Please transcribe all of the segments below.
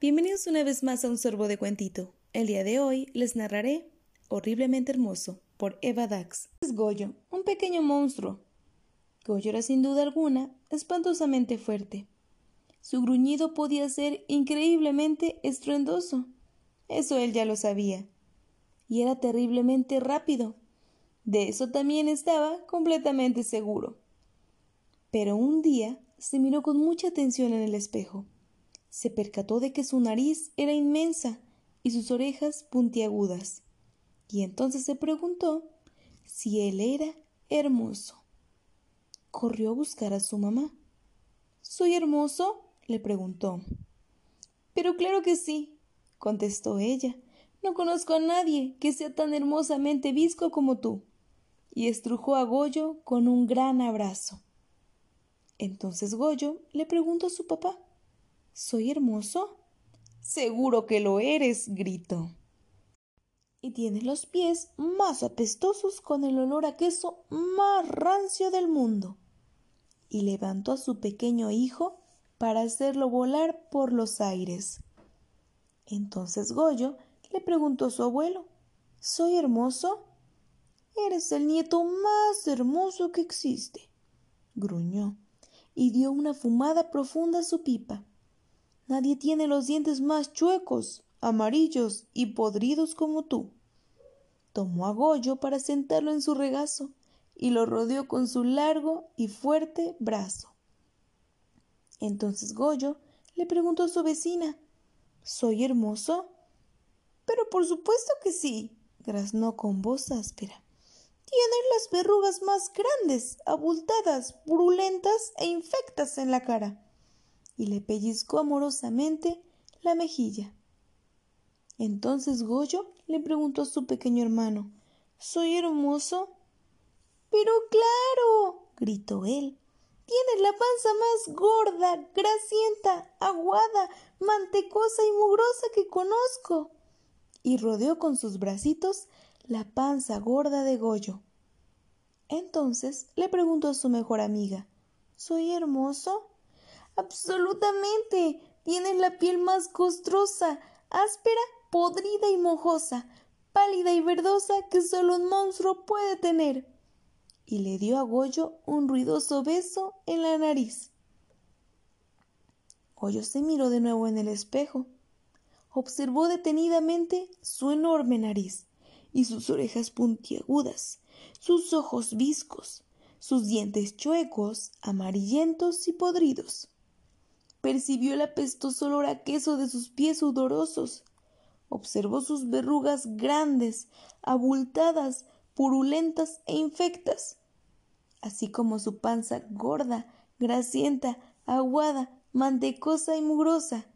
Bienvenidos una vez más a un sorbo de cuentito. El día de hoy les narraré Horriblemente Hermoso por Eva Dax. Es Goyo, un pequeño monstruo. Goyo era sin duda alguna espantosamente fuerte. Su gruñido podía ser increíblemente estruendoso. Eso él ya lo sabía. Y era terriblemente rápido. De eso también estaba completamente seguro. Pero un día se miró con mucha atención en el espejo se percató de que su nariz era inmensa y sus orejas puntiagudas, y entonces se preguntó si él era hermoso. Corrió a buscar a su mamá. ¿Soy hermoso? le preguntó. Pero claro que sí, contestó ella. No conozco a nadie que sea tan hermosamente visco como tú. Y estrujó a Goyo con un gran abrazo. Entonces Goyo le preguntó a su papá ¿Soy hermoso? Seguro que lo eres, gritó. Y tienes los pies más apestosos con el olor a queso más rancio del mundo. Y levantó a su pequeño hijo para hacerlo volar por los aires. Entonces Goyo le preguntó a su abuelo ¿Soy hermoso? Eres el nieto más hermoso que existe. gruñó, y dio una fumada profunda a su pipa. Nadie tiene los dientes más chuecos, amarillos y podridos como tú. Tomó a Goyo para sentarlo en su regazo y lo rodeó con su largo y fuerte brazo. Entonces Goyo le preguntó a su vecina ¿Soy hermoso? Pero por supuesto que sí, graznó con voz áspera. Tienes las verrugas más grandes, abultadas, purulentas e infectas en la cara y le pellizcó amorosamente la mejilla. Entonces Goyo le preguntó a su pequeño hermano ¿Soy hermoso? Pero claro. gritó él. Tienes la panza más gorda, grasienta, aguada, mantecosa y mugrosa que conozco. Y rodeó con sus bracitos la panza gorda de Goyo. Entonces le preguntó a su mejor amiga ¿Soy hermoso? Absolutamente. Tienes la piel más costrosa, áspera, podrida y mojosa, pálida y verdosa que solo un monstruo puede tener. Y le dio a Goyo un ruidoso beso en la nariz. Goyo se miró de nuevo en el espejo. Observó detenidamente su enorme nariz y sus orejas puntiagudas, sus ojos viscos, sus dientes chuecos, amarillentos y podridos percibió el apestoso olor a queso de sus pies sudorosos. Observó sus verrugas grandes, abultadas, purulentas e infectas, así como su panza gorda, grasienta, aguada, mantecosa y mugrosa.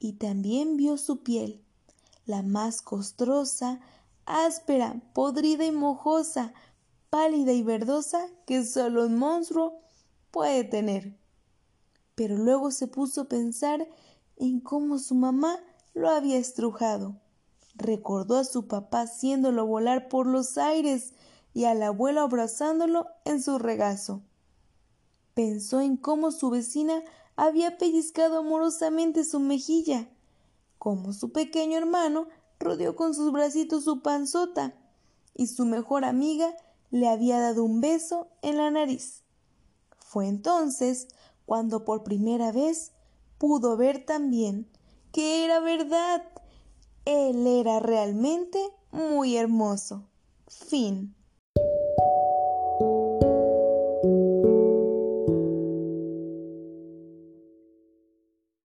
Y también vio su piel, la más costrosa, áspera, podrida y mojosa, pálida y verdosa que solo un monstruo puede tener pero luego se puso a pensar en cómo su mamá lo había estrujado. Recordó a su papá haciéndolo volar por los aires y al abuelo abrazándolo en su regazo. Pensó en cómo su vecina había pellizcado amorosamente su mejilla, cómo su pequeño hermano rodeó con sus bracitos su panzota y su mejor amiga le había dado un beso en la nariz. Fue entonces cuando por primera vez pudo ver también que era verdad. Él era realmente muy hermoso. Fin.